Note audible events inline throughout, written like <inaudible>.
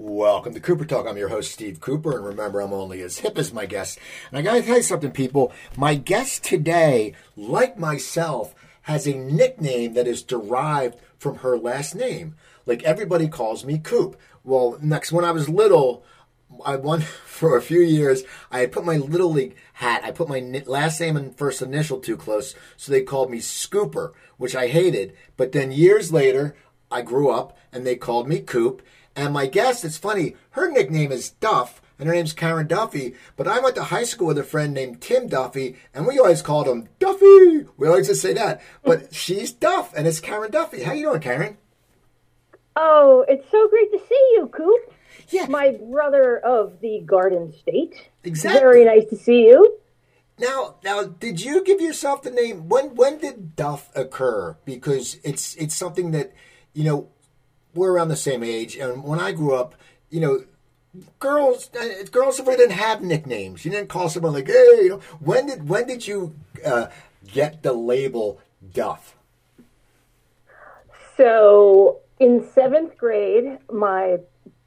Welcome to Cooper Talk. I'm your host, Steve Cooper, and remember, I'm only as hip as my guest. And I gotta tell you something, people. My guest today, like myself, has a nickname that is derived from her last name. Like everybody calls me Coop. Well, next, when I was little, I won <laughs> for a few years. I put my little league hat. I put my last name and first initial too close, so they called me Scooper, which I hated. But then years later, I grew up and they called me Coop. And my guest, it's funny, her nickname is Duff, and her name's Karen Duffy. But I went to high school with a friend named Tim Duffy, and we always called him Duffy. We always just say that. But <laughs> she's Duff, and it's Karen Duffy. How you doing, Karen? Oh, it's so great to see you, Coop. Yeah. My brother of the Garden State. Exactly. Very nice to see you. Now, now, did you give yourself the name? When when did Duff occur? Because it's it's something that you know we're around the same age, and when I grew up, you know, girls uh, girls really didn't have nicknames. You didn't call someone like, hey, you know. When did when did you uh, get the label Duff? So, in seventh grade, my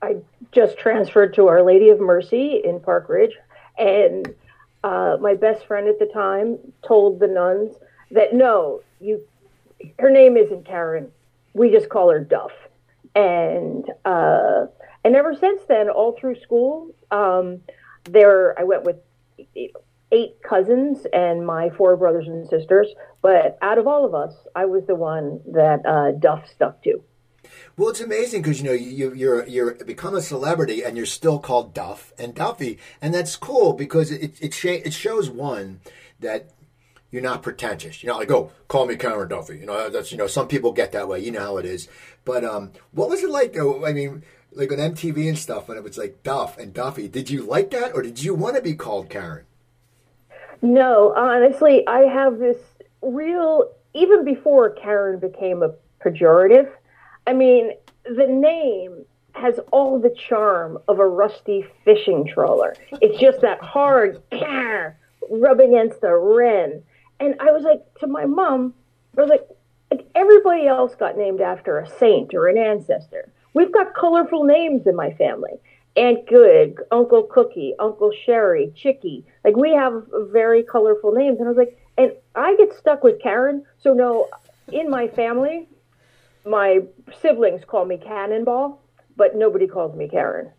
I just transferred to Our Lady of Mercy in Park Ridge, and uh, my best friend at the time told the nuns that no, you, her name isn't Karen. We just call her Duff, and uh, and ever since then, all through school, um, there I went with eight cousins and my four brothers and sisters. But out of all of us, I was the one that uh, Duff stuck to. Well, it's amazing because you know you you're you're become a celebrity and you're still called Duff and Duffy, and that's cool because it it sh- it shows one that you're not pretentious. You're not like oh, call me Karen Duffy. You know, that's you know some people get that way. You know how it is. But um, what was it like though? I mean, like on MTV and stuff when it was like Duff and Duffy. Did you like that, or did you want to be called Karen? No, honestly, I have this real, even before Karen became a pejorative, I mean, the name has all the charm of a rusty fishing trawler. It's just that hard <laughs> rub against the wren. And I was like, to my mom, I was like, like, everybody else got named after a saint or an ancestor. We've got colorful names in my family. Aunt Good, Uncle Cookie, Uncle Sherry, Chicky. Like we have very colorful names. And I was like, and I get stuck with Karen. So no, in my family, my siblings call me Cannonball, but nobody calls me Karen.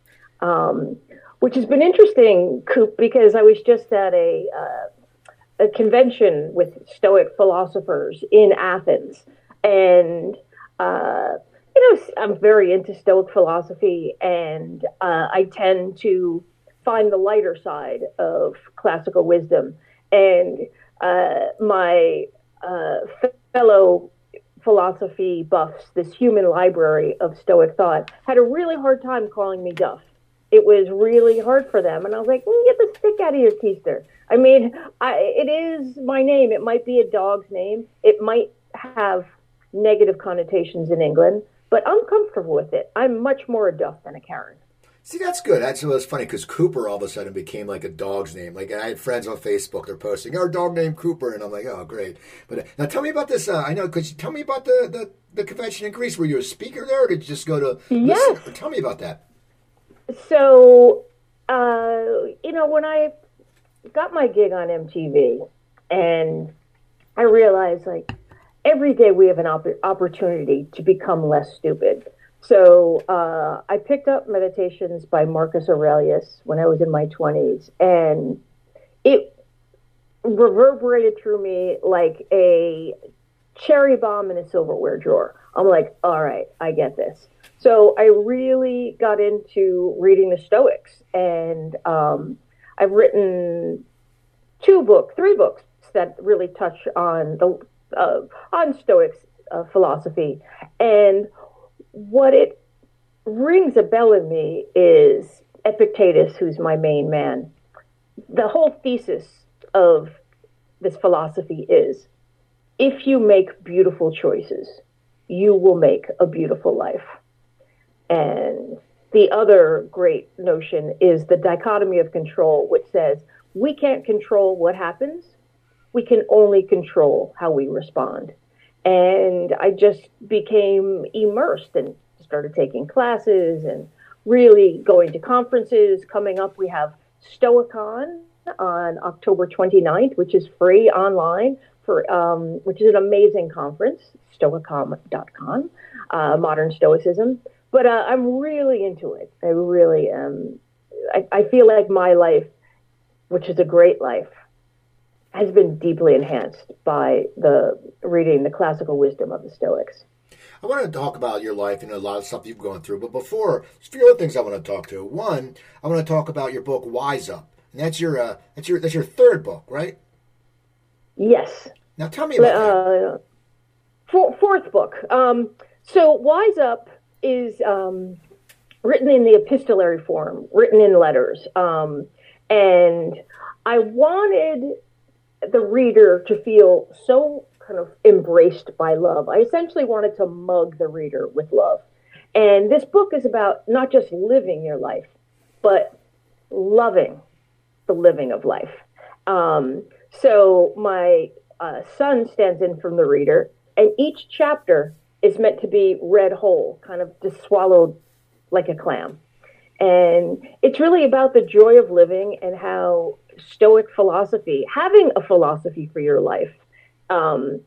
Um, which has been interesting, Coop, because I was just at a uh, a convention with Stoic philosophers in Athens, and uh, you know I'm very into Stoic philosophy, and uh, I tend to find the lighter side of classical wisdom, and uh, my uh, fellow philosophy buffs, this human library of Stoic thought, had a really hard time calling me Duff. It was really hard for them, and I was like, mm, "Get the stick out of your keister." I mean, I, it is my name. It might be a dog's name. It might have negative connotations in England, but I'm comfortable with it. I'm much more a Duff than a Karen. See, that's good. That's what's funny because Cooper all of a sudden became like a dog's name. Like I had friends on Facebook, they're posting our dog named Cooper, and I'm like, oh, great. But uh, now tell me about this. Uh, I know, could you tell me about the, the, the convention in Greece? Were you a speaker there, or did you just go to? Yes. Listen? Tell me about that. So, uh, you know, when I got my gig on MTV, and I realized like every day we have an op- opportunity to become less stupid. So uh, I picked up Meditations by Marcus Aurelius when I was in my 20s, and it reverberated through me like a cherry bomb in a silverware drawer. I'm like, all right, I get this. So I really got into reading the Stoics, and um, I've written two books, three books that really touch on the uh, on Stoics uh, philosophy, and what it rings a bell in me is Epictetus, who's my main man. The whole thesis of this philosophy is if you make beautiful choices, you will make a beautiful life. And the other great notion is the dichotomy of control, which says we can't control what happens, we can only control how we respond and I just became immersed and started taking classes and really going to conferences. Coming up, we have Stoicon on October 29th, which is free online for um, which is an amazing conference, stoicon.com, uh, modern stoicism. But uh, I'm really into it. I really am. I, I feel like my life, which is a great life, has been deeply enhanced by the reading the classical wisdom of the Stoics. I want to talk about your life and a lot of stuff you've gone through. But before, there's a few other things I want to talk to. One, I want to talk about your book Wise Up, and that's your uh, that's your that's your third book, right? Yes. Now tell me about uh, that. fourth book. Um, so Wise Up is um, written in the epistolary form, written in letters, um, and I wanted the reader to feel so kind of embraced by love. I essentially wanted to mug the reader with love. And this book is about not just living your life, but loving the living of life. Um, so my uh, son stands in from the reader, and each chapter is meant to be read whole, kind of just swallowed like a clam. And it's really about the joy of living and how Stoic philosophy, having a philosophy for your life, um,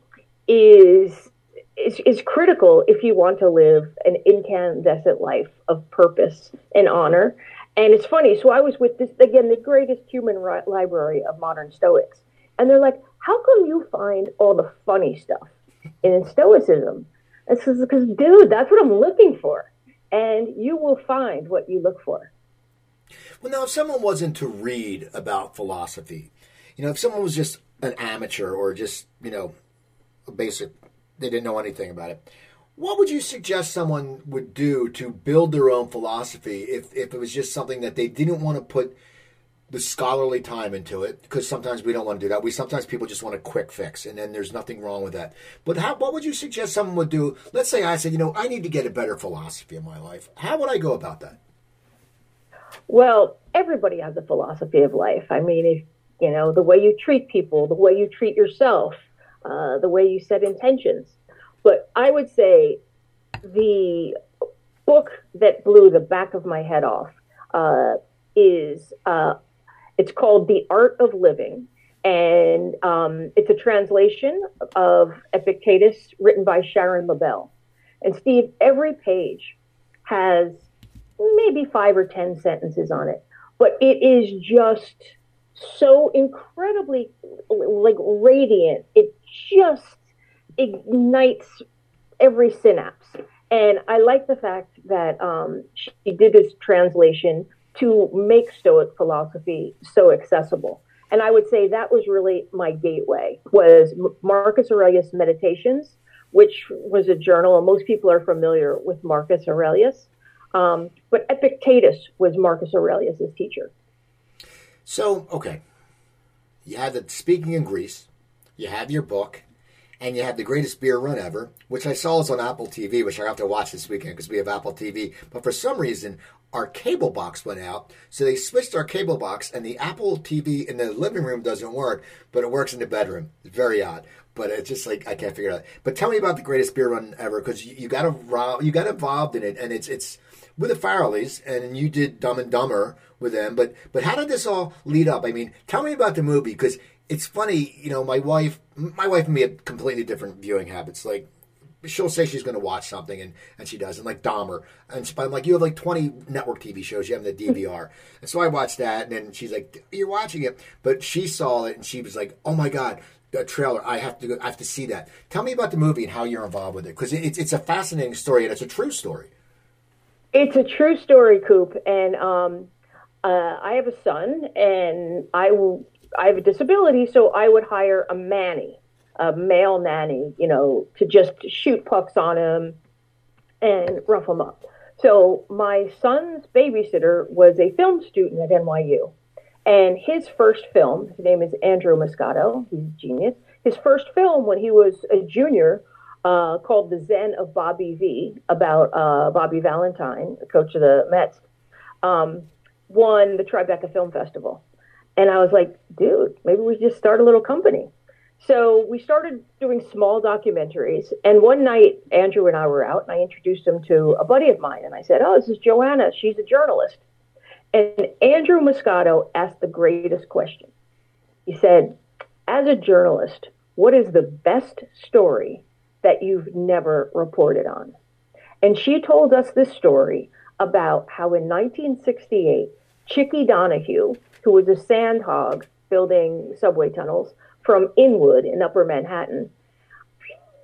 is, is is critical if you want to live an incandescent life of purpose and honor. And it's funny. So I was with this again, the greatest human ri- library of modern Stoics, and they're like, "How come you find all the funny stuff in Stoicism?" "Because, dude, that's what I'm looking for, and you will find what you look for." Well, now, if someone wasn't to read about philosophy, you know, if someone was just an amateur or just, you know, basic, they didn't know anything about it, what would you suggest someone would do to build their own philosophy if, if it was just something that they didn't want to put the scholarly time into it? Because sometimes we don't want to do that. We sometimes people just want a quick fix, and then there's nothing wrong with that. But how, what would you suggest someone would do? Let's say I said, you know, I need to get a better philosophy in my life. How would I go about that? Well, everybody has a philosophy of life. I mean, if you know the way you treat people, the way you treat yourself, uh, the way you set intentions. But I would say the book that blew the back of my head off uh, is uh, it's called The Art of Living. And um, it's a translation of Epictetus written by Sharon Lebell. And Steve, every page has maybe five or 10 sentences on it, but it is just so incredibly like radiant. It just ignites every synapse. And I like the fact that um, she did this translation to make Stoic philosophy so accessible. And I would say that was really my gateway was Marcus Aurelius Meditations, which was a journal, and most people are familiar with Marcus Aurelius. Um, but Epictetus was Marcus Aurelius's teacher. So, okay. You have the Speaking in Greece, you have your book, and you have the greatest beer run ever, which I saw is on Apple TV, which I have to watch this weekend because we have Apple TV. But for some reason, our cable box went out, so they switched our cable box, and the Apple TV in the living room doesn't work, but it works in the bedroom. It's very odd, but it's just like I can't figure it out. But tell me about the greatest beer run ever because you, you got you got involved in it, and it's it's with the Farrellys, and you did Dumb and Dumber with them. But but how did this all lead up? I mean, tell me about the movie because it's funny. You know, my wife, my wife and me have completely different viewing habits. Like she'll say she's going to watch something and, and she does and like Dahmer and I'm like you have like 20 network TV shows you have the <laughs> DVR and so I watched that and then she's like you're watching it but she saw it and she was like oh my god the trailer I have to go, I have to see that tell me about the movie and how you're involved with it because it's it's a fascinating story and it's a true story it's a true story, Coop, and um, uh, I have a son, and I will. I have a disability, so I would hire a nanny, a male nanny, you know, to just shoot pucks on him and rough him up. So my son's babysitter was a film student at NYU, and his first film, his name is Andrew Muscato. He's a genius. His first film, when he was a junior, uh, called The Zen of Bobby V about uh, Bobby Valentine, the coach of the Mets, um, won the Tribeca Film Festival. And I was like, dude, maybe we just start a little company. So we started doing small documentaries. And one night, Andrew and I were out, and I introduced him to a buddy of mine. And I said, Oh, this is Joanna. She's a journalist. And Andrew Muscato asked the greatest question. He said, As a journalist, what is the best story that you've never reported on? And she told us this story about how in 1968, Chickie Donohue, who was a sand hog building subway tunnels, from Inwood in Upper Manhattan.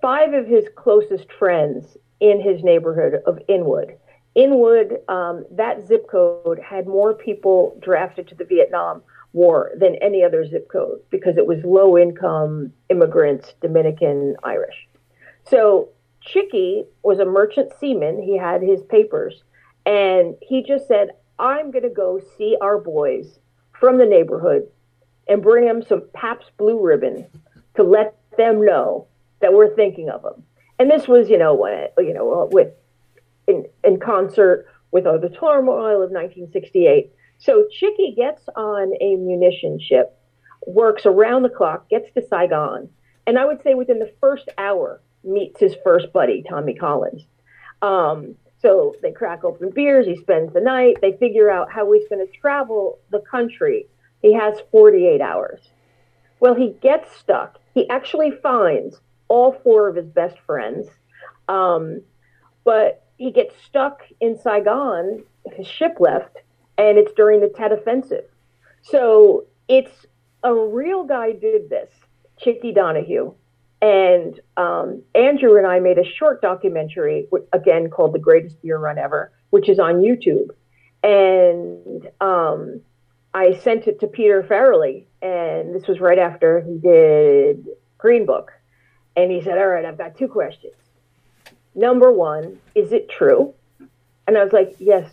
Five of his closest friends in his neighborhood of Inwood. Inwood, um, that zip code had more people drafted to the Vietnam War than any other zip code because it was low income immigrants, Dominican, Irish. So Chicky was a merchant seaman. He had his papers. And he just said, I'm going to go see our boys from the neighborhood and bring them some Pabst Blue Ribbon to let them know that we're thinking of them. And this was, you know, when, you know, with in, in concert with all the turmoil of 1968. So Chickie gets on a munition ship, works around the clock, gets to Saigon, and I would say within the first hour meets his first buddy, Tommy Collins. Um, so they crack open beers. He spends the night. They figure out how he's going to travel the country he has 48 hours. Well, he gets stuck. He actually finds all four of his best friends, um, but he gets stuck in Saigon. His ship left, and it's during the Tet Offensive. So it's a real guy did this, Chickie Donohue. And um, Andrew and I made a short documentary, again called The Greatest Beer Run Ever, which is on YouTube. And um, I sent it to Peter Farrelly, and this was right after he did Green Book. And he said, All right, I've got two questions. Number one, is it true? And I was like, Yes,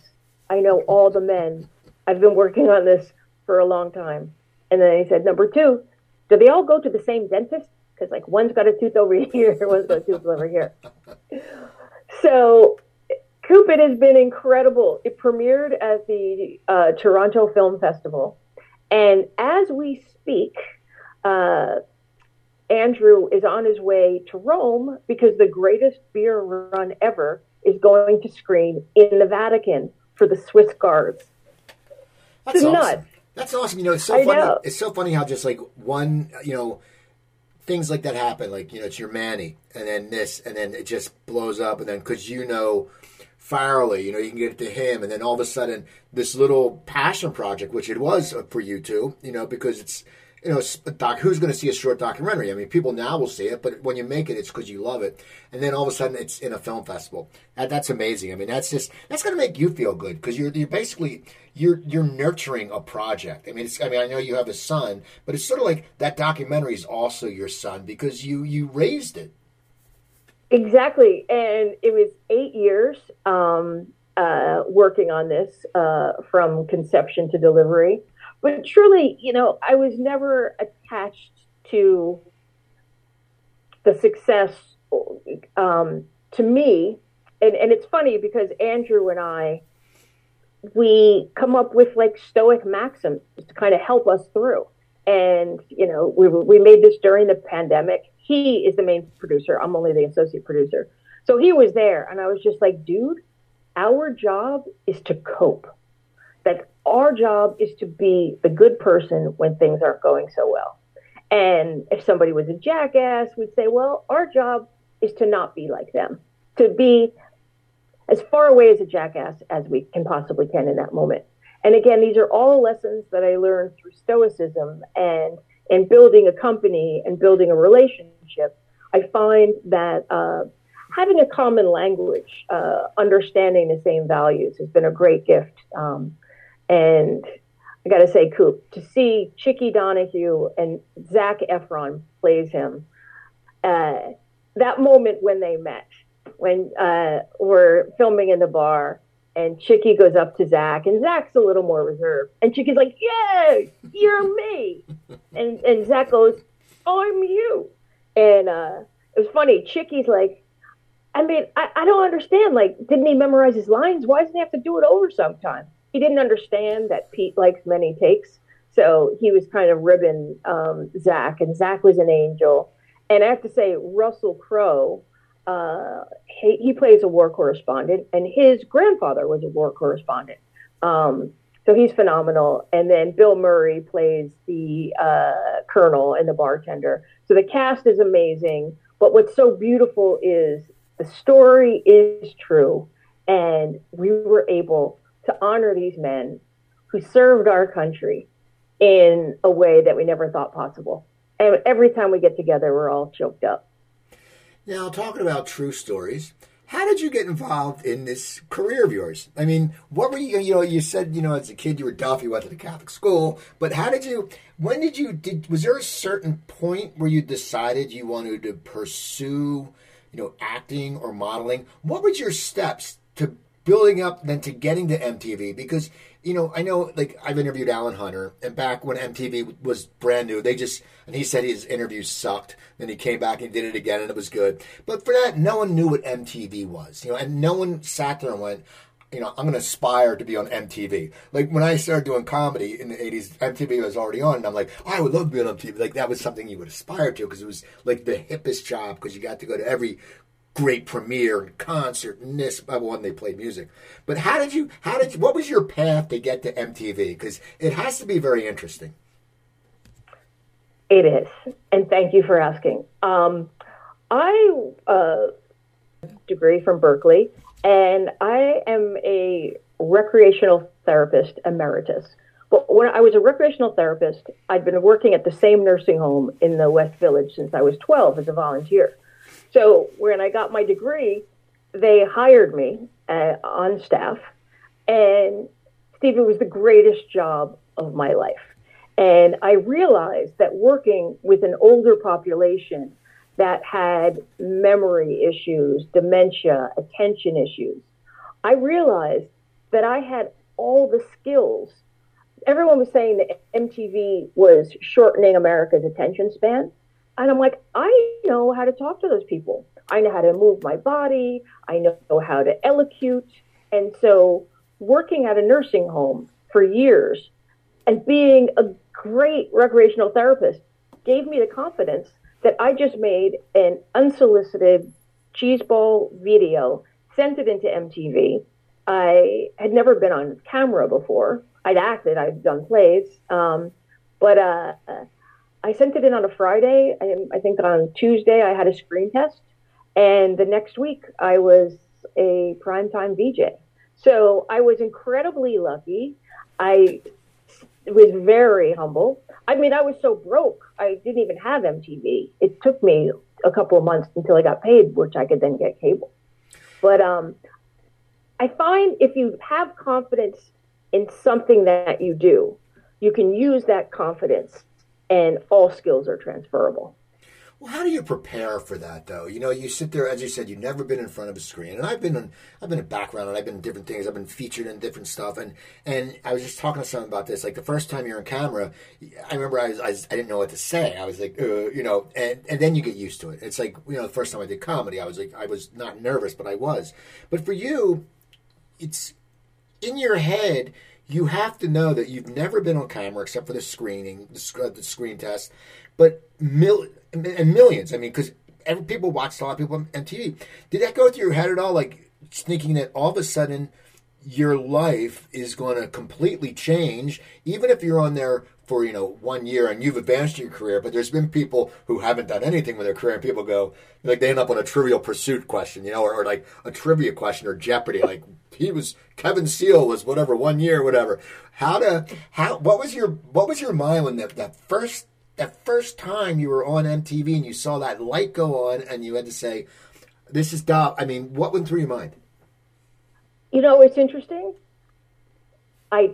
I know all the men. I've been working on this for a long time. And then he said, Number two, do they all go to the same dentist? Because, like, one's got a tooth over <laughs> here, one's got a tooth over here. So Cupid has been incredible. It premiered at the uh, Toronto Film Festival. And as we speak, uh, Andrew is on his way to Rome because the greatest beer run ever is going to screen in the Vatican for the Swiss Guards. That's it's awesome. Nuts. That's awesome. You know, it's so I funny. Know. It's so funny how just like one, you know, things like that happen. Like you know, it's your Manny, and then this, and then it just blows up, and then because you know Farrelly, you know, you can get it to him, and then all of a sudden, this little passion project, which it was uh, for you two, you know, because it's, you know, doc, who's going to see a short documentary? I mean, people now will see it, but when you make it, it's because you love it, and then all of a sudden, it's in a film festival. That, that's amazing. I mean, that's just that's going to make you feel good because you're you're basically you're you're nurturing a project. I mean, it's, I mean, I know you have a son, but it's sort of like that documentary is also your son because you you raised it. Exactly. And it was eight years um, uh, working on this uh, from conception to delivery. But truly, you know, I was never attached to the success um, to me. And, and it's funny because Andrew and I, we come up with like stoic maxims to kind of help us through. And, you know, we, we made this during the pandemic he is the main producer. I'm only the associate producer. So he was there, and I was just like, dude, our job is to cope. Our job is to be the good person when things aren't going so well. And if somebody was a jackass, we'd say, well, our job is to not be like them, to be as far away as a jackass as we can possibly can in that moment. And again, these are all lessons that I learned through Stoicism and and building a company and building a relationship, I find that uh, having a common language, uh, understanding the same values, has been a great gift. Um, and I got to say, Coop, to see Chickie Donohue and Zac Efron plays him, uh, that moment when they met, when uh, we're filming in the bar and Chickie goes up to Zac, and Zac's a little more reserved. And Chickie's like, "Yeah, you're me," <laughs> and and Zac goes, "I'm you." And uh, it was funny. Chickie's like, "I mean, I, I don't understand. Like, didn't he memorize his lines? Why doesn't he have to do it over sometime?" He didn't understand that Pete likes many takes. so he was kind of ribbing um, Zac, and Zac was an angel. And I have to say, Russell Crowe, uh, he, he, plays a war correspondent, and his grandfather was a war correspondent. Um, so he's phenomenal. And then Bill Murray plays the uh, colonel and the bartender. So the cast is amazing. But what's so beautiful is the story is true, and we were able to honor these men who served our country in a way that we never thought possible. And every time we get together, we're all choked up. Now, talking about true stories, how did you get involved in this career of yours? I mean, what were you, you know, you said, you know, as a kid you were deaf, you went to the Catholic school, but how did you, when did you, did, was there a certain point where you decided you wanted to pursue, you know, acting or modeling? What were your steps to building up then to getting to MTV because you know I know like I've interviewed Alan Hunter and back when MTV was brand new they just and he said his interview sucked then he came back and did it again and it was good but for that no one knew what MTV was you know and no one sat there and went you know, I'm going to aspire to be on MTV. Like when I started doing comedy in the 80s, MTV was already on, and I'm like, oh, I would love to be on MTV. Like that was something you would aspire to because it was like the hippest job because you got to go to every great premiere and concert and this by one they played music. But how did you how did you, what was your path to get to MTV? Because it has to be very interesting. It is, and thank you for asking. Um, I uh, degree from Berkeley, and I am a recreational therapist emeritus. But when I was a recreational therapist, I'd been working at the same nursing home in the West Village since I was 12 as a volunteer. So when I got my degree, they hired me uh, on staff, and Steve, it was the greatest job of my life. And I realized that working with an older population that had memory issues, dementia, attention issues, I realized that I had all the skills. Everyone was saying that MTV was shortening America's attention span. And I'm like, I know how to talk to those people. I know how to move my body. I know how to elocute. And so, working at a nursing home for years and being a great recreational therapist gave me the confidence that I just made an unsolicited cheeseball video, sent it into MTV. I had never been on camera before. I'd acted, I'd done plays, um, but uh, I sent it in on a Friday. I, I think on Tuesday I had a screen test, and the next week I was a primetime VJ. So I was incredibly lucky. I was very humble. I mean, I was so broke, I didn't even have MTV. It took me a couple of months until I got paid, which I could then get cable. But um, I find if you have confidence in something that you do, you can use that confidence and all skills are transferable. Well, how do you prepare for that, though? You know, you sit there, as you said, you've never been in front of a screen, and I've been in, I've been in background, and I've been in different things. I've been featured in different stuff, and and I was just talking to someone about this. Like the first time you're on camera, I remember I was, I, was, I didn't know what to say. I was like, uh, you know, and and then you get used to it. It's like you know, the first time I did comedy, I was like, I was not nervous, but I was. But for you, it's in your head you have to know that you've never been on camera except for the screening, the, the screen test, but mil- and millions. I mean, because people watch a lot of people on TV. Did that go through your head at all? Like thinking that all of a sudden your life is going to completely change, even if you're on there for you know one year and you've advanced your career. But there's been people who haven't done anything with their career, and people go like they end up on a Trivial Pursuit question, you know, or, or like a trivia question or Jeopardy, like he was Kevin Seal was whatever one year, whatever. How to how what was your what was your mind when that that first that first time you were on MTV and you saw that light go on and you had to say, "This is Dob." I mean, what went through your mind? You know, it's interesting. I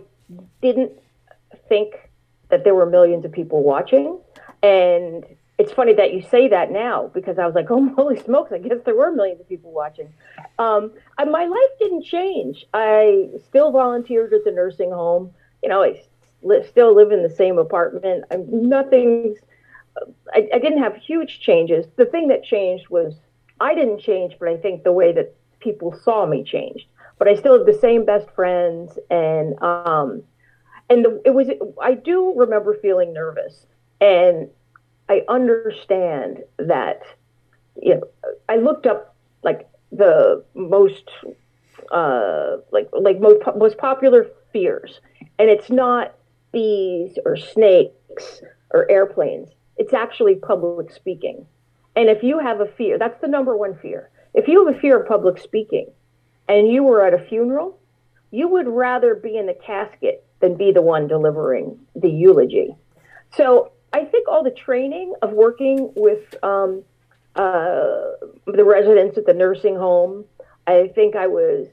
didn't think that there were millions of people watching, and it's funny that you say that now because I was like, <laughs> oh, holy smokes, I guess there were millions of people watching. Um, my life didn't change. I still volunteered at the nursing home. You know, I li- still live in the same apartment. I'm, nothing's, I, I didn't have huge changes. The thing that changed was I didn't change, but I think the way that people saw me changed. But I still have the same best friends and, um, and the, it was I do remember feeling nervous, and I understand that. You know, I looked up like the most uh, like like most most popular fears, and it's not bees or snakes or airplanes. It's actually public speaking. And if you have a fear, that's the number one fear. If you have a fear of public speaking, and you were at a funeral, you would rather be in the casket than be the one delivering the eulogy. So I think all the training of working with um, uh, the residents at the nursing home, I think I was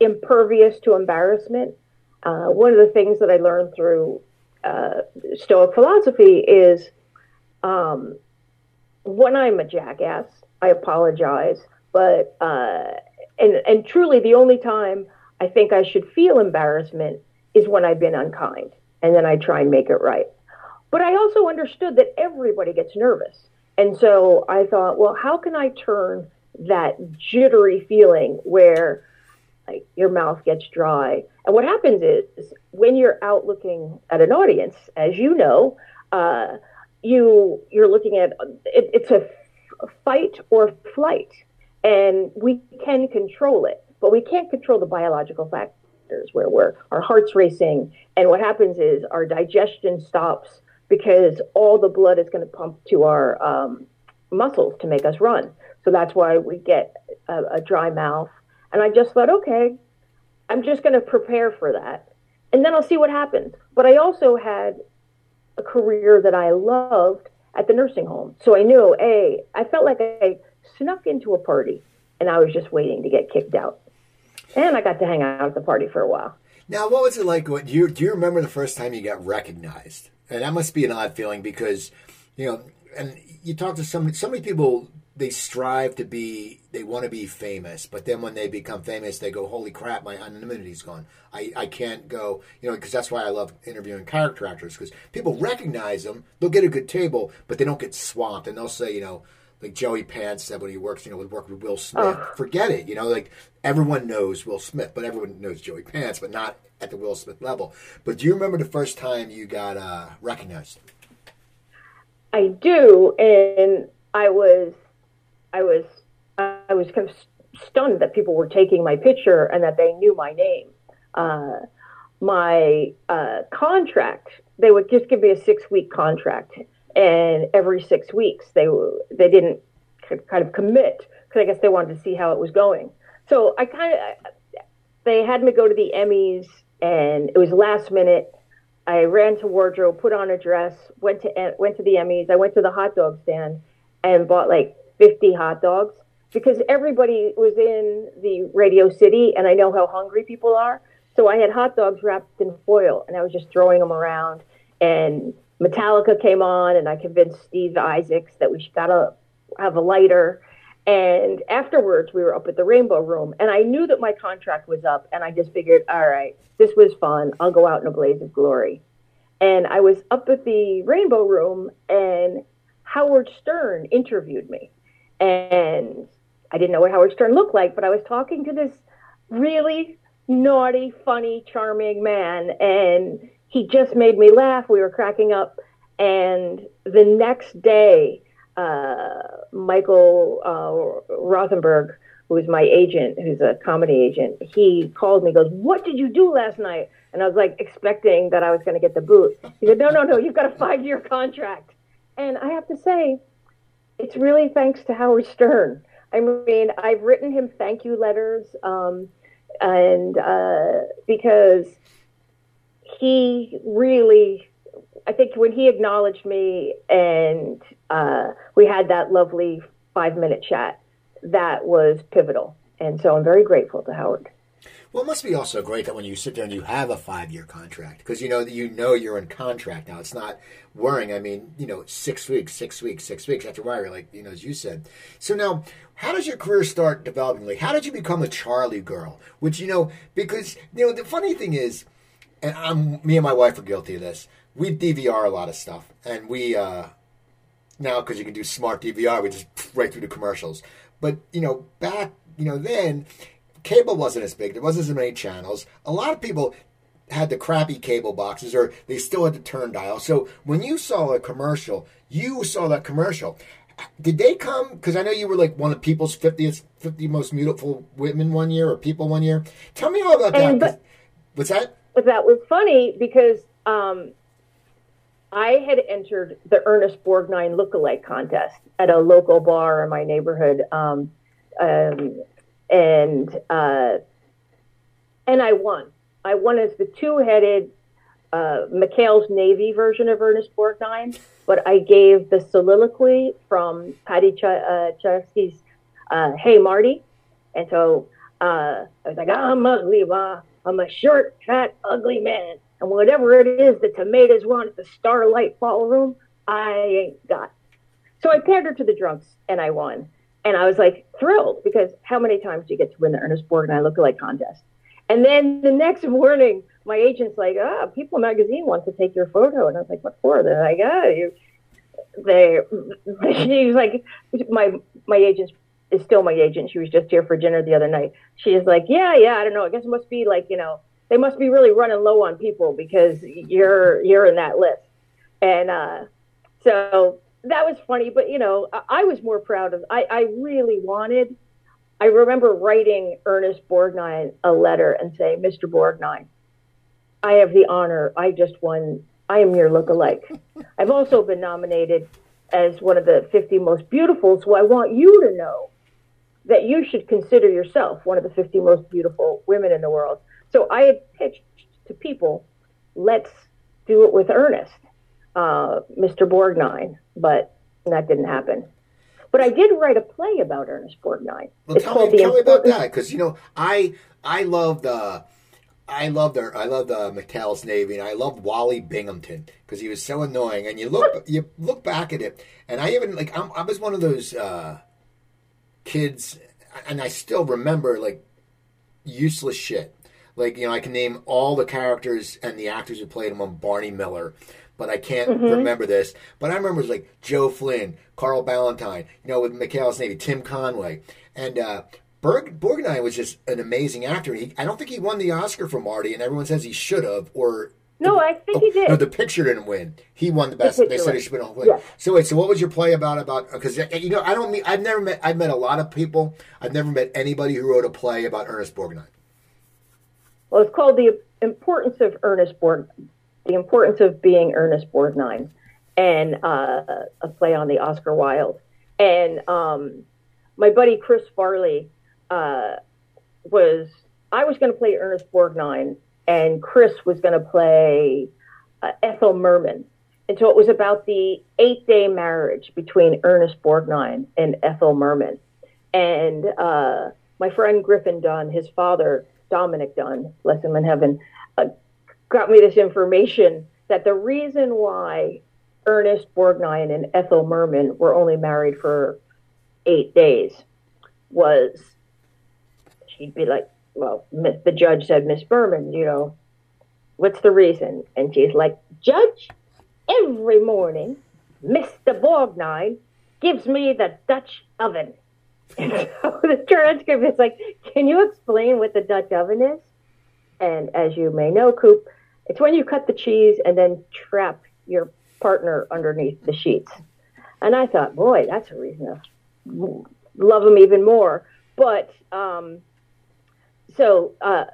impervious to embarrassment. Uh, one of the things that I learned through uh, Stoic philosophy is um, when I'm a jackass, I apologize. But uh, and and truly, the only time I think I should feel embarrassment is when I've been unkind, and then I try and make it right. But I also understood that everybody gets nervous, and so I thought, well, how can I turn that jittery feeling where like your mouth gets dry. And what happens is when you're out looking at an audience, as you know, uh, you you're looking at it, it's a fight or flight, and we can control it, but we can't control the biological where we're our heart's racing, and what happens is our digestion stops because all the blood is going to pump to our um, muscles to make us run. So that's why we get a, a dry mouth. And I just thought, okay, I'm just going to prepare for that. And then I'll see what happens. But I also had a career that I loved at the nursing home. So I knew, A, I felt like I snuck into a party and I was just waiting to get kicked out. And I got to hang out at the party for a while. Now, what was it like? What, do, you, do you remember the first time you got recognized? And that must be an odd feeling because, you know, and you talk to some, so many people they strive to be they want to be famous but then when they become famous they go holy crap my anonymity's gone i, I can't go you know because that's why i love interviewing character actors because people recognize them they'll get a good table but they don't get swamped and they'll say you know like joey pants said when he works you know would work with will smith oh. forget it you know like everyone knows will smith but everyone knows joey pants but not at the will smith level but do you remember the first time you got uh, recognized i do and i was I was I was kind of stunned that people were taking my picture and that they knew my name. Uh, my uh, contract, they would just give me a six week contract, and every six weeks they they didn't kind of commit because I guess they wanted to see how it was going. So I kind of they had me go to the Emmys, and it was last minute. I ran to wardrobe, put on a dress, went to eh, went to the Emmys. I went to the hot dog stand and bought like 50 hot dogs because everybody was in the Radio City and I know how hungry people are. So I had hot dogs wrapped in foil and I was just throwing them around. And Metallica came on and I convinced Steve Isaacs that we should got to have a lighter. And afterwards, we were up at the Rainbow Room, and I knew that my contract was up, and I just figured, all right, this was fun. I'll go out in a blaze of glory. And I was up at the Rainbow Room, and Howard Stern interviewed me and I didn't know what Howard Stern looked like, but I was talking to this really naughty, funny, charming man, and he just made me laugh. We were cracking up, and the next day, uh, Michael uh, Rothenberg, who is my agent, who's a comedy agent, he called me. Goes, "What did you do last night?" And I was like expecting that I was going to get the boot. He said, "No, no, no. You've got a five-year contract." And I have to say, it's really thanks to Howard Stern. I mean, I've written him thank you letters, um, and uh, because he really, I think when he acknowledged me and uh, we had that lovely five minute chat, that was pivotal. And so I'm very grateful to Howard. Well, it must be also great that when you sit there and you have a five-year contract, because you know that you know you're in contract now. It's not worrying. I mean, you know, six weeks, six weeks, six weeks after wire, like you know, as you said. So now, how does your career start developing? Like, how did you become a Charlie girl? Which you know, because you know, the funny thing is, and I'm me and my wife are guilty of this. We DVR a lot of stuff, and we uh now because you can do smart DVR, we just right through the commercials. But you know, back you know then cable wasn't as big. There wasn't as many channels. A lot of people had the crappy cable boxes, or they still had the turn dial. So when you saw a commercial, you saw that commercial. Did they come? Because I know you were like one of people's 50th, 50 most beautiful women one year, or people one year. Tell me all about that. And, 'cause- but- what's that? But that was funny because um, I had entered the Ernest Borgnine lookalike contest at a local bar in my neighborhood, um, um, and uh, and I won. I won as the two-headed uh, McHale's Navy version of Ernest Borgnine, but I gave the soliloquy from Paddy Ch- uh, Chayefsky's uh, "Hey Marty," and so uh, I was like, "I'm ugly, ma. I'm a short, fat, ugly man, and whatever it is the tomatoes want at the Starlight Ballroom, I ain't got." So I pandered to the drunks, and I won. And I was like thrilled because how many times do you get to win the Ernest Borgnine lookalike contest? And then the next morning, my agent's like, "Ah, People Magazine wants to take your photo," and I was like, "What for?" They're like, "Ah, you." They, <laughs> she was like, my my agent is still my agent. She was just here for dinner the other night. She is like, "Yeah, yeah, I don't know. I guess it must be like you know they must be really running low on people because you're you're in that list." And uh, so that was funny, but you know, I, I was more proud of. I, I really wanted. I remember writing Ernest Borgnine a letter and saying, "Mr. Borgnine, I have the honor. I just won. I am your lookalike. <laughs> I've also been nominated as one of the 50 most beautiful. So I want you to know that you should consider yourself one of the 50 most beautiful women in the world." So I had pitched to people, "Let's do it with Ernest." uh, Mr. Borgnine, but that didn't happen. But I did write a play about Ernest Borgnine. Well, it's tell called me, The tell me about that because you know I I love the I love the I love the McHale's Navy and I love Wally Binghamton because he was so annoying and you look you look back at it and I even like I'm, I was one of those uh, kids and I still remember like useless shit like you know I can name all the characters and the actors who played them on Barney Miller. But I can't Mm-hmm. remember this. But I remember it was like Joe Flynn, Carl Ballantine, you know, with McHale's Navy, Tim Conway, and uh, Berg Borgnine was just an amazing actor. He, I don't think he won the Oscar for Marty, and everyone says he should have. Or No, I think he did. No, the picture didn't win. He won the best. they said he should win. Yeah. So wait, so what was your play about? About because you know I don't mean I've never met I've met a lot of people. I've never met anybody who wrote a play about Ernest Borgnine. Well, it's called The Importance of Ernest Borg, The Importance of Being Ernest Borgnine, and uh, a play on the Oscar Wilde. And um, my buddy Chris Farley uh, was, I was going to play Ernest Borgnine, and Chris was going to play uh, Ethel Merman. And so it was about the eight day marriage between Ernest Borgnine and Ethel Merman. And uh, my friend Griffin Dunne, his father, Dominick Dunne, bless him in heaven, uh, got me this information that the reason why Ernest Borgnine and Ethel Merman were only married for eight days was she'd be like, well, the judge said, Miss Merman, you know, what's the reason? And she's like, Judge, every morning, Mr. Borgnine gives me the Dutch oven. <laughs> And so the transcript is like, can you explain what the Dutch oven is? And as you may know, Coop, it's when you cut the cheese and then trap your partner underneath the sheets. And I thought, boy, that's a reason to love him even more. But um, so uh,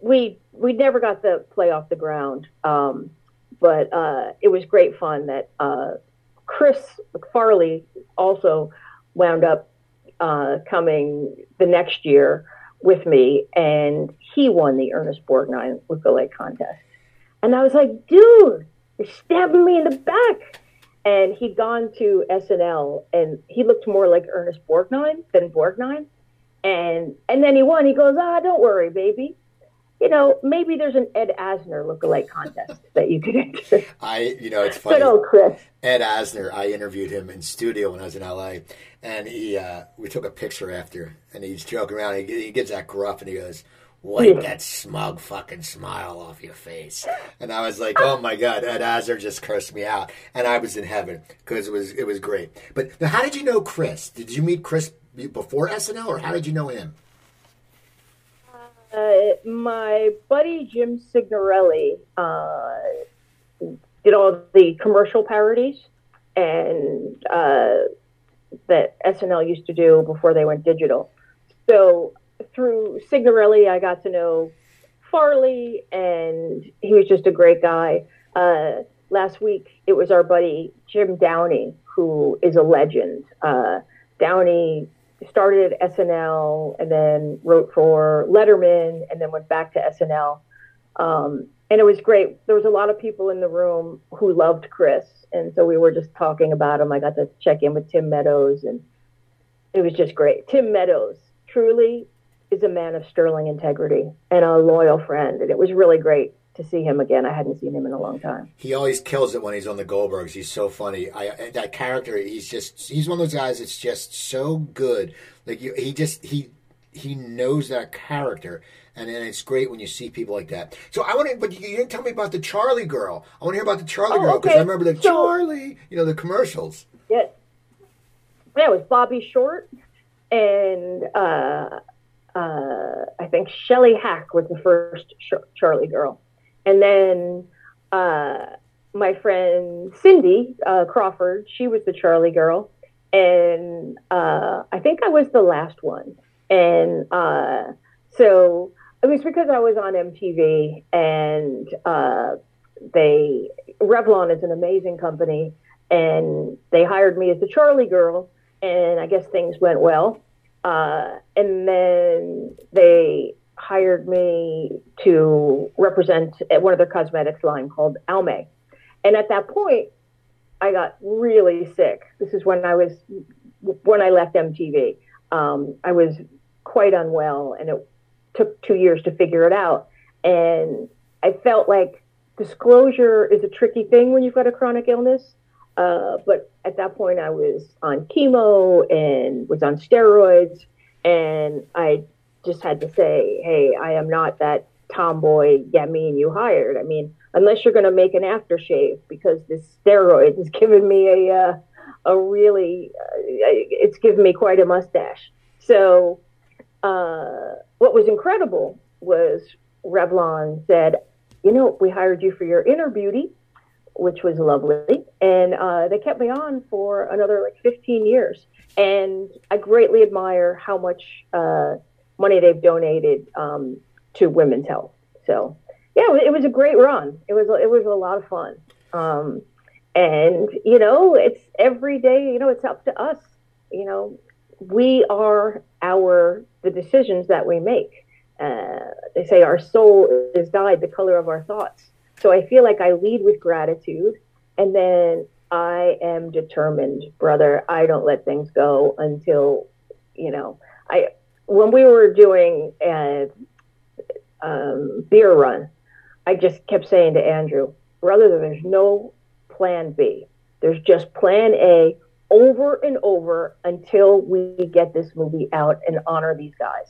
we we never got the play off the ground, um, but uh, it was great fun that uh, Chris Farley also wound up uh, coming the next year with me, and he won the Ernest Borgnine lookalike contest. And I was like, dude, you're stabbing me in the back. And he'd gone to SNL, and he looked more like Ernest Borgnine than Borgnine. And and then he won. He goes, ah, don't worry, baby. You know, maybe there's an Ed Asner lookalike contest that you could enter. <laughs> I, you know, it's funny. Good old Chris. Ed Asner, I interviewed him in studio when I was in LA, and he, uh, we took a picture after, and he's joking around. He, he gives that gruff, and he goes, "Wipe that smug fucking smile off your face." And I was like, "Oh my god, Ed Asner just cursed me out," and I was in heaven because it was it was great. But now, how did you know Chris? Did you meet Chris before SNL, or how did you know him? Uh, my buddy Jim Signorelli uh, did all the commercial parodies and uh, that SNL used to do before they went digital. So through Signorelli, I got to know Farley, and he was just a great guy. Uh, last week, it was our buddy Jim Downey, who is a legend. Uh, Downey started at SNL and then wrote for Letterman and then went back to SNL. Um, and it was great. There was a lot of people in the room who loved Chris, and so we were just talking about him. I got to check in with Tim Meadows, and it was just great. Tim Meadows truly is a man of sterling integrity and a loyal friend, and it was really great to see him again. I hadn't seen him in a long time. He always kills it when he's on the Goldbergs. He's so funny. I that character. He's just he's one of those guys that's just so good. Like you, he just he he knows that character, and, and it's great when you see people like that. So I want to, but you, you didn't tell me about the Charlie girl. I want to hear about the Charlie Oh, girl because okay. I remember the So- Charlie, you know, the commercials. Yeah, yeah, it was Bobby Short and uh, uh, I think Shelley Hack was the first Charlie girl, and then uh, my friend Cindy uh, Crawford, she was the Charlie girl, and uh, I think I was the last one, and uh, so it was because I was on MTV and uh, they Revlon is an amazing company and they hired me as the Charlie girl, and I guess things went well. Uh, and then they hired me to represent at one of their cosmetics line called Almay. And at that point, I got really sick. This is when I was when I left MTV. Um, I was quite unwell, and it took two years to figure it out. And I felt like disclosure is a tricky thing when you've got a chronic illness. Uh, but at that point, I was on chemo and was on steroids, and I just had to say, "Hey, I am not that tomboy. Me and you hired. I mean, unless you're going to make an aftershave, because this steroid has given me a uh, a really, uh, it's given me quite a mustache. So, uh, what was incredible was Revlon said, "You know, we hired you for your inner beauty." which was lovely. And uh, they kept me on for another like 15 years. And I greatly admire how much uh, money they've donated um, to women's health. So yeah, it was a great run. It was it was a lot of fun. Um, and you know, it's every day. You know, it's up to us. You know, we are our the decisions that we make. Uh, they say our soul is dyed the color of our thoughts. So I feel like I lead with gratitude and then I am determined, brother. I don't let things go until, you know, I, when we were doing a um, beer run, I just kept saying to Andrew, brother, there's no plan B. There's just plan A over and over until we get this movie out and honor these guys.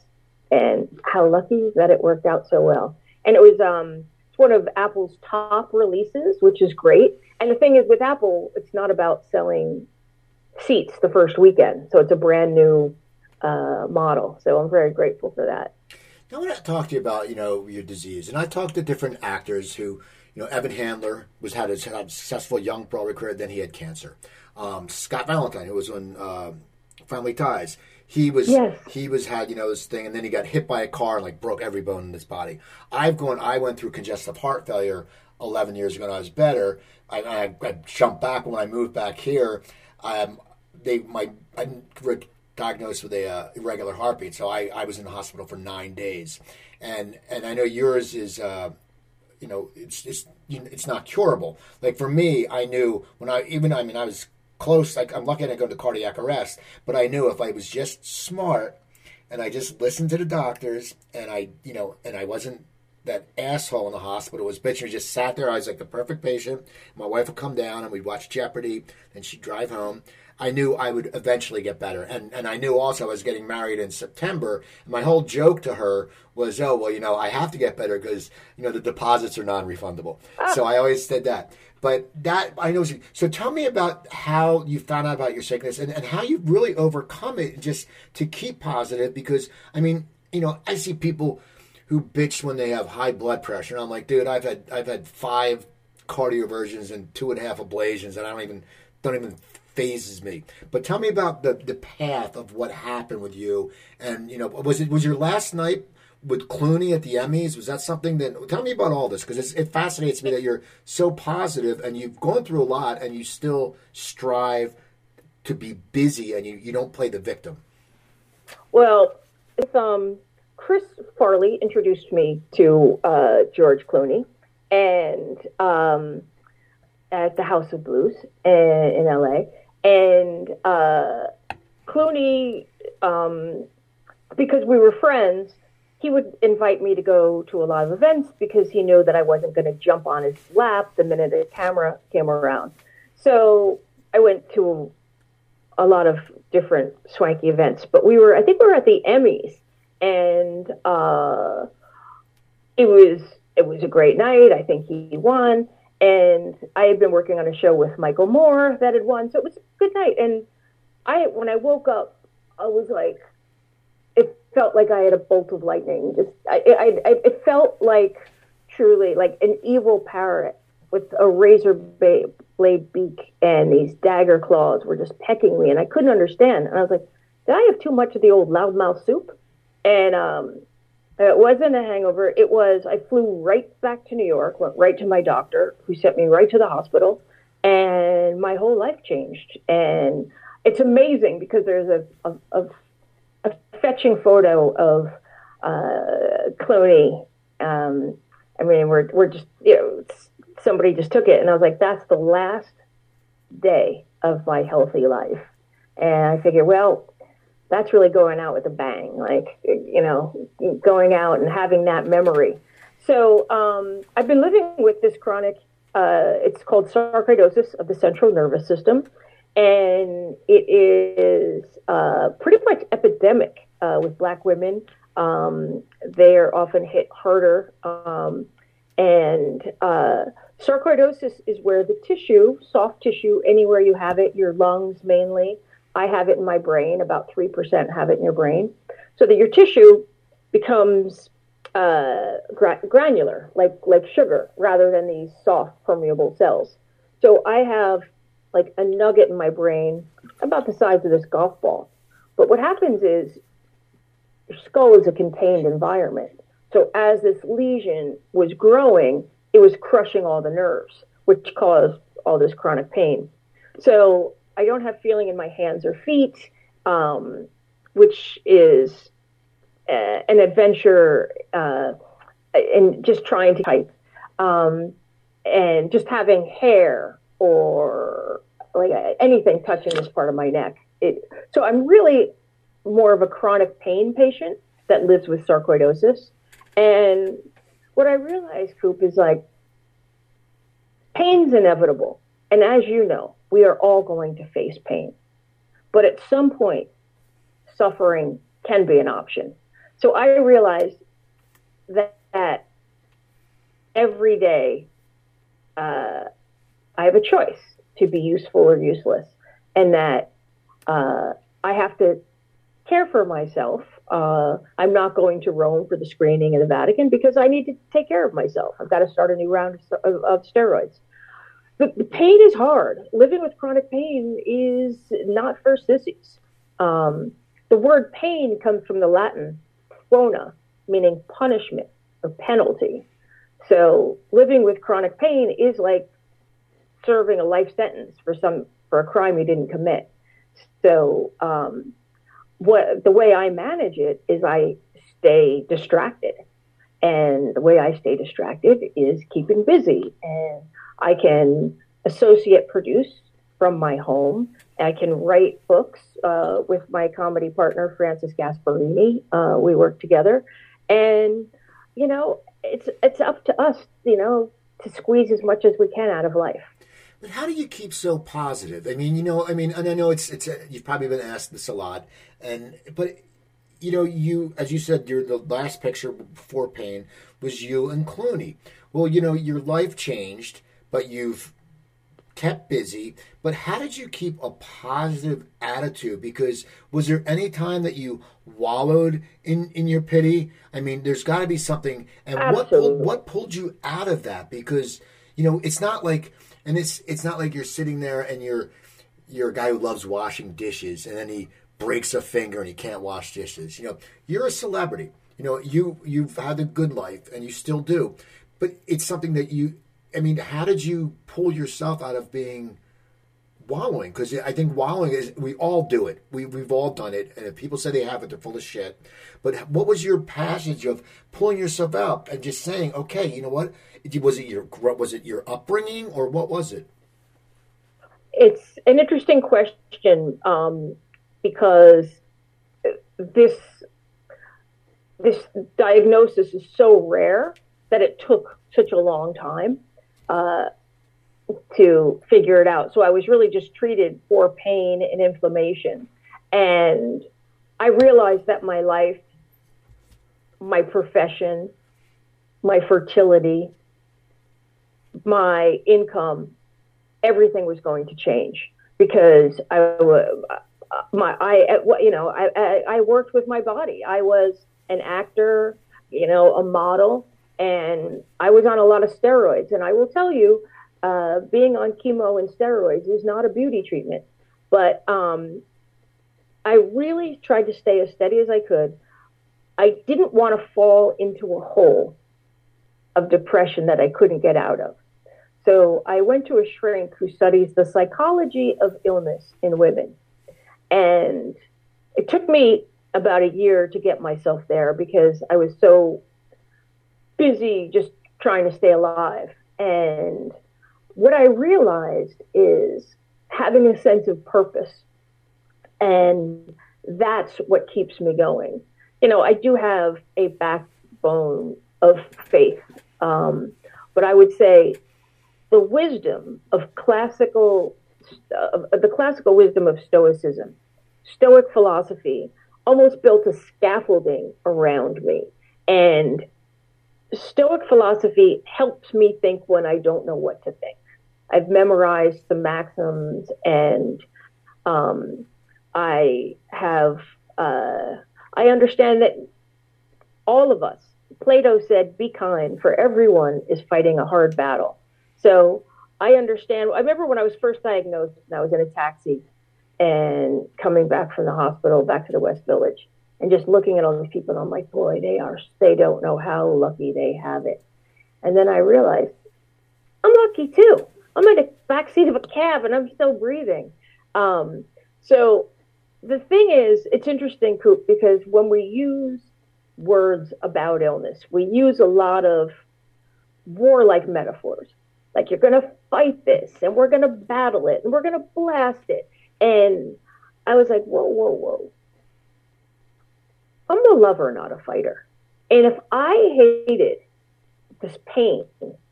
And how lucky that it worked out so well. And it was, um, one of Apple's top releases, which is great. And the thing is, with Apple, it's not about selling seats the first weekend. So it's a brand new uh, model. So I'm very grateful for that. Now, I want to talk to you about you know your disease, and I talked to different actors who, you know, Evan Handler was had a, had a successful young Broadway career, then he had cancer. Um, Scott Valentine, who was on uh, Family Ties, he was Yes. he was had you know this thing, and then he got hit by a car and like broke every bone in his body. I've gone, I went through congestive heart failure 11 years ago, and I was better. I, I, I jumped back when I moved back here. Um, they my I were diagnosed with a uh, irregular heartbeat, so I, I was in the hospital for nine days, and and I know yours is. Uh, you know, it's it's you it's not curable. Like for me, I knew when I even I mean I was close. Like I'm lucky I didn't go to cardiac arrest, but I knew if I was just smart and I just listened to the doctors and I you know and I wasn't that asshole in the hospital was bitching. I just sat there. I was like the perfect patient. My wife would come down and we'd watch Jeopardy, and she'd drive home. I knew I would eventually get better, and and I knew also I was getting married in September. My whole joke to her was, "Oh well, you know, I have to get better because you know the deposits are non-refundable." Ah. So I always said that. But that I know. So tell me about how you found out about your sickness and, and how you've really overcome it, just to keep positive. Because I mean, you know, I see people who bitch when they have high blood pressure. And I'm like, dude, I've had I've had five cardioversions and two and a half ablations, and I don't even don't even phases me. But tell me about the the path of what happened with you. And you know, was it was your last night with Clooney at the Emmys? Was that something that? Tell me about all this because it fascinates me that you're so positive and you've gone through a lot and you still strive to be busy and you, you don't play the victim. Well, um, Chris Farley introduced me to uh, George Clooney and um, at the House of Blues in, in LA. And uh, Clooney, um, because we were friends, he would invite me to go to a lot of events because he knew that I wasn't going to jump on his lap the minute a camera came around. So I went to a lot of different swanky events, but we were, I think we were at the Emmys and uh, it was, it was a great night. I think he won. And I had been working on a show with Michael Moore that had won. So it was a good night. And I, when I woke up, I was like, felt like I had a bolt of lightning. Just, I, I, I it felt like truly like an evil parrot with a razor blade beak and these dagger claws were just pecking me, and I couldn't understand. And I was like, did I have too much of the old loudmouth soup? And um, it wasn't a hangover. It was, I flew right back to New York, went right to my doctor, who sent me right to the hospital, and my whole life changed. And it's amazing because there's a, a, a, fetching photo of uh, Clooney. Um, I mean, we're, we're just, you know, somebody just took it, and I was like, that's the last day of my healthy life. And I figured, well, that's really going out with a bang, like, you know, going out and having that memory. So um, I've been living with this chronic, uh, it's called sarcoidosis of the central nervous system. And it is uh, pretty much epidemic uh, with black women. Um, they are often hit harder. Um, and uh, sarcoidosis is where the tissue, soft tissue, anywhere you have it, your lungs mainly, I have it in my brain, about 3% have it in your brain, so that your tissue becomes uh, gra- granular, like, like sugar, rather than these soft, permeable cells. So I have like a nugget in my brain about the size of this golf ball. But what happens is your skull is a contained environment. So as this lesion was growing, it was crushing all the nerves, which caused all this chronic pain. So I don't have feeling in my hands or feet, um, which is uh, an adventure uh, in just trying to type. Um, and just having hair or like anything touching this part of my neck. It, so I'm really more of a chronic pain patient that lives with sarcoidosis. And what I realized, Coop, is like pain's inevitable. And as you know, we are all going to face pain. But at some point, suffering can be an option. So I realized that, that every day uh, I have a choice to be useful or useless, and that uh, I have to care for myself. Uh, I'm not going to Rome for the screening in the Vatican because I need to take care of myself. I've got to start a new round of, of steroids. But the pain is hard. Living with chronic pain is not for sissies. Um, the word pain comes from the Latin "poena," meaning punishment or penalty. So living with chronic pain is like serving a life sentence for some for a crime you didn't commit. So um, what the way I manage it is I stay distracted, and the way I stay distracted is keeping busy and I can associate produce from my home. I can write books uh, with my comedy partner, Francis Gasparini. Uh, we work together. And, you know, it's, it's up to us, you know, to squeeze as much as we can out of life. But how do you keep so positive? I mean, you know, I mean, and I know it's it's a, you've probably been asked this a lot, and but you know, you as you said, your the last picture before pain was you and Clooney. Well, you know, your life changed, but you've kept busy, but how did you keep a positive attitude? Because was there any time that you wallowed in, in your pity? I mean, there's got to be something. And what pulled, what pulled you out of that? Because you know, it's not like, and it's it's not like you're sitting there and you're you're a guy who loves washing dishes, and then he breaks a finger and he can't wash dishes. You know, you're a celebrity. You know, you you've had a good life and you still do, but it's something that you. I mean, how did you pull yourself out of being wallowing? Because I think wallowing is we all do it. We we've all done it, and if people say they haven't, they're full of shit. But what was your passage of pulling yourself out and just saying, okay, you know what? Was it your was it your upbringing or what was it? It's an interesting question um, because this this diagnosis is so rare that it took such a long time uh, to figure it out. So I was really just treated for pain and inflammation. And I realized that my life, my profession, my fertility, my income, everything was going to change because I my I you know I I worked with my body. I was an actor, you know, a model, and I was on a lot of steroids. And I will tell you, uh, being on chemo and steroids is not a beauty treatment. But um, I really tried to stay as steady as I could. I didn't want to fall into a hole of depression that I couldn't get out of. So I went to a shrink who studies the psychology of illness in women. And it took me about a year to get myself there because I was so busy just trying to stay alive. And what I realized is having a sense of purpose. And that's what keeps me going. You know, I do have a backbone of faith. Um, but I would say the wisdom of classical, the classical wisdom of Stoicism, Stoic philosophy, almost built a scaffolding around me. And Stoic philosophy helps me think when I don't know what to think. I've memorized the maxims and um, I have, uh, I understand that all of us, Plato said, be kind, for everyone is fighting a hard battle. So I understand. I remember when I was first diagnosed, and I was in a taxi and coming back from the hospital back to the West Village and just looking at all these people, and I'm like, boy, they are, they don't know how lucky they have it. And then I realized I'm lucky too. I'm in the back seat of a cab and I'm still breathing. Um, so the thing is, it's interesting, Coop, because when we use words about illness, we use a lot of warlike metaphors. Like you're going to fight this and we're going to battle it and we're going to blast it. And I was like, whoa, whoa, whoa. I'm a lover, not a fighter. And if I hated this pain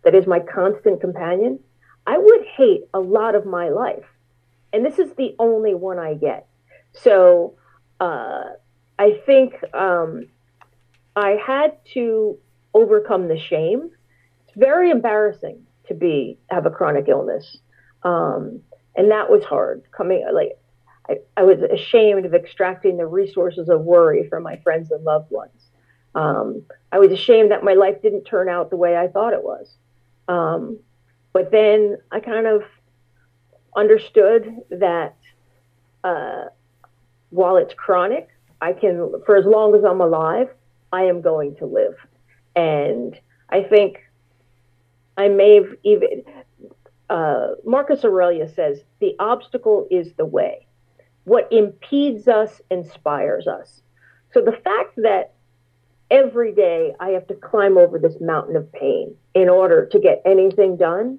that is my constant companion, I would hate a lot of my life. And this is the only one I get. So uh, I think um, I had to overcome the shame. It's very embarrassing to be have a chronic illness, um, and that was hard. Coming like I, I, was ashamed of extracting the resources of worry from my friends and loved ones. Um, I was ashamed that my life didn't turn out the way I thought it was. Um, but then I kind of understood that uh, while it's chronic, I can, for as long as I'm alive, I am going to live. And I think I may have even, uh, Marcus Aurelius says, the obstacle is the way. What impedes us inspires us. So the fact that every day I have to climb over this mountain of pain in order to get anything done,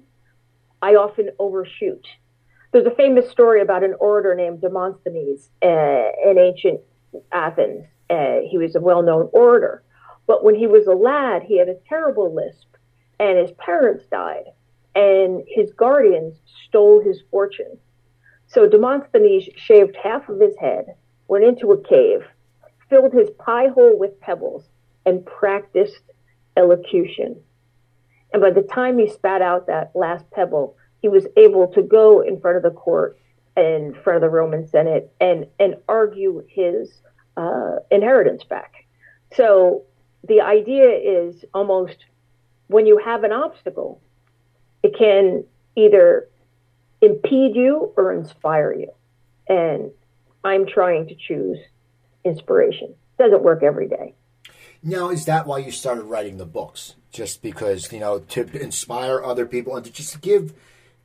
I often overshoot. There's a famous story about an orator named Demosthenes uh, in ancient Athens. Uh, he was a well known orator. But when he was a lad, he had a terrible lisp and his parents died, and his guardians stole his fortune. So Demosthenes shaved half of his head, went into a cave, filled his pie hole with pebbles, and practiced elocution. And by the time he spat out that last pebble, he was able to go in front of the court in front of the Roman Senate and and argue his uh, inheritance back. So the idea is almost when you have an obstacle, it can either impede you or inspire you. And I'm trying to choose inspiration. Doesn't work every day. Now, is that why you started writing the books? Just because you know to inspire other people and to just give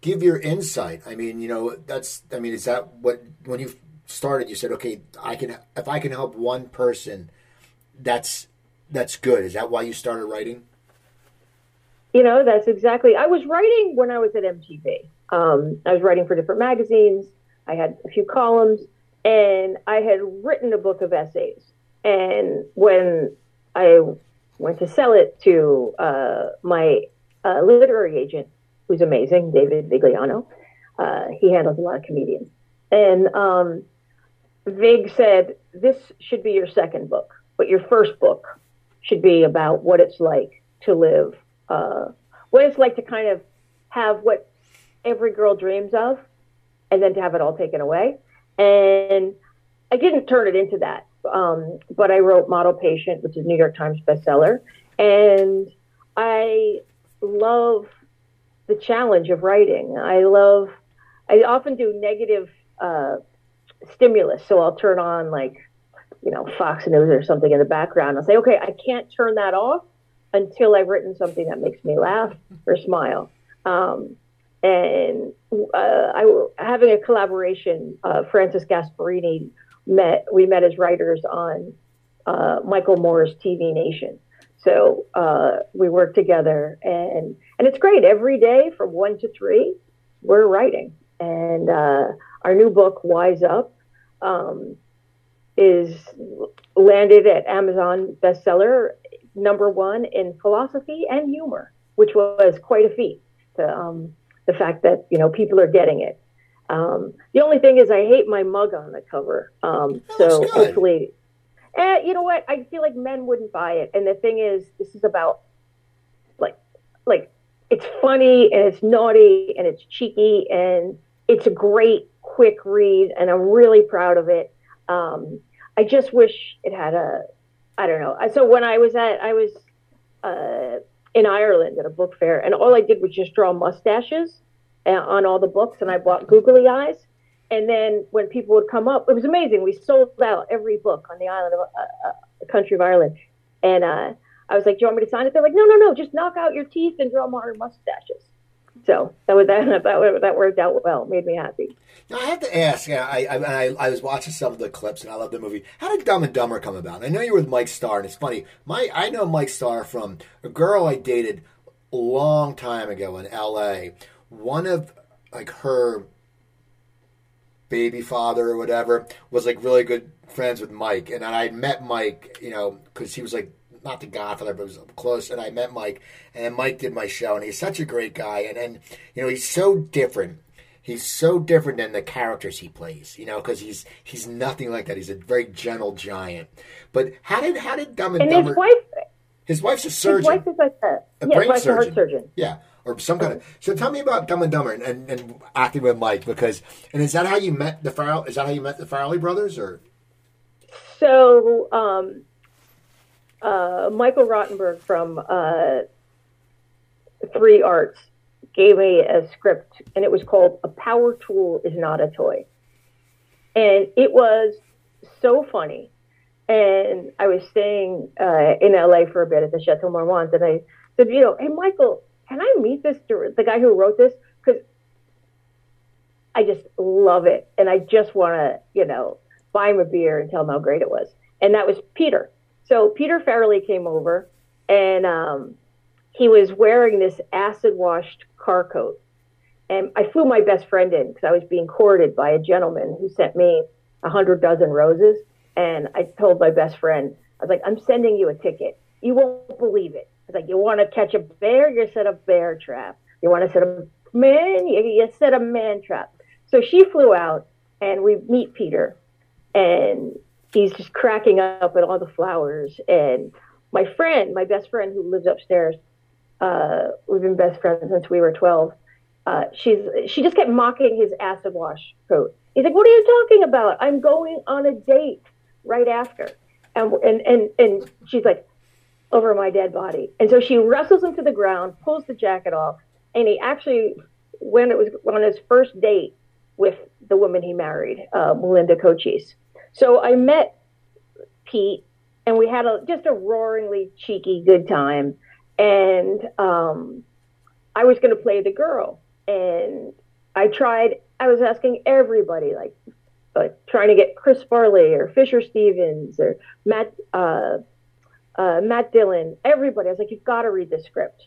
give your insight. I mean, you know, that's. I mean, is that what when you started? You said, okay, I can if I can help one person, that's that's good. Is that why you started writing? You know, that's exactly. I was writing when I was at MTV. Um, I was writing for different magazines. I had a few columns, and I had written a book of essays. And when I went to sell it to uh, my uh, literary agent, who's amazing, David Vigliano. Uh, he handles a lot of comedians. And um, Vig said, This should be your second book, but your first book should be about what it's like to live, uh, what it's like to kind of have what every girl dreams of, and then to have it all taken away. And I didn't turn it into that, um, but I wrote Model Patient, which is New York Times bestseller. And I love the challenge of writing. I love, I often do negative uh, stimulus. So I'll turn on like, you know, Fox News or something in the background. I'll say, okay, I can't turn that off until I've written something that makes me laugh or smile. Um, and uh, I having a collaboration. Uh, Francis Gasparini met. We met as writers on uh, Michael Moore's TV Nation, so uh, we work together, and and it's great. Every day from one to three, we're writing, and uh, our new book, Wise Up, um, is landed at Amazon bestseller number one in philosophy and humor, which was quite a feat. Um, the fact that you know people are getting it. Um, the only thing is, I hate my mug on the cover. Um, so hopefully Eh, you know what? I feel like men wouldn't buy it. And the thing is, this is about like, like it's funny and it's naughty and it's cheeky and it's a great quick read and I'm really proud of it. Um, I just wish it had a, I don't know. So when I was at, I was uh, in Ireland at a book fair, and all I did was just draw mustaches on all the books, and I bought googly eyes. And then when people would come up, it was amazing. We sold out every book on the island of uh, uh, the country of Ireland. And uh, I was like, "Do you want me to sign it?" They're like, "No, no, no. Just knock out your teeth and draw more mustaches." So that was <laughs> that that, that worked out well. Made me happy. Now I have to ask. Yeah, I, I I was watching some of the clips and I love the movie. How did Dumb and Dumber come about? I know you were with Mike Starr, and it's funny. My I know Mike Starr from a girl I dated a long time ago in L.A. One of like her baby father or whatever was like really good friends with Mike, and I met Mike, you know, because he was like not the Godfather, but was close. And I met Mike, and Mike did my show, and he's such a great guy, and and you know he's so different. He's so different than the characters he plays, you know, because he's he's nothing like that. He's a very gentle giant. But how did how did Dumb and, and Dumber? His wife, his wife's a surgeon. His wife is like a, a yeah, brain surgeon. a heart surgeon. Yeah or some kind of. So tell me about Dumb and Dumber and, and, and, acting with Mike because and is that how you met the Farrell? Is that how you met the Farrelly brothers or? So um, uh, Michael Rotenberg from uh, Three Arts gave me a script and it was called "A Power Tool Is Not a Toy," and it was so funny. And I was staying uh, in LA for a bit at the Chateau Marmont, and I said, you know, hey Michael, can I meet this the guy who wrote this? Because I just love it, and I just want to, you know, buy him a beer and tell him how great it was. And that was Peter. So Peter Farrelly came over, and um, he was wearing this acid washed car coat. And I flew my best friend in because I was being courted by a gentleman who sent me a hundred dozen roses. And I told my best friend, I was like, I'm sending you a ticket. You won't believe it. It's like you want to catch a bear, you set a bear trap. You want to set a man, you, you set a man trap. So she flew out, and we meet Peter, and he's just cracking up at all the flowers. And my friend, my best friend who lives upstairs, uh, we've been best friends since we were 12. uh, she's she just kept mocking his acid wash coat. He's like, "What are you talking about? I'm going on a date right after," and and and and she's like, "Over my dead body." And so she wrestles him to the ground, pulls the jacket off, and he actually, when it was on his first date with the woman he married, uh, Melinda Cochise. So I met Pete, and we had a just a roaringly cheeky good time, and um, I was going to play the girl and I tried. I was asking everybody, like, uh, trying to get Chris Farley or Fisher Stevens or Matt uh, uh, Matt Dillon. Everybody. I was like, you've got to read the script.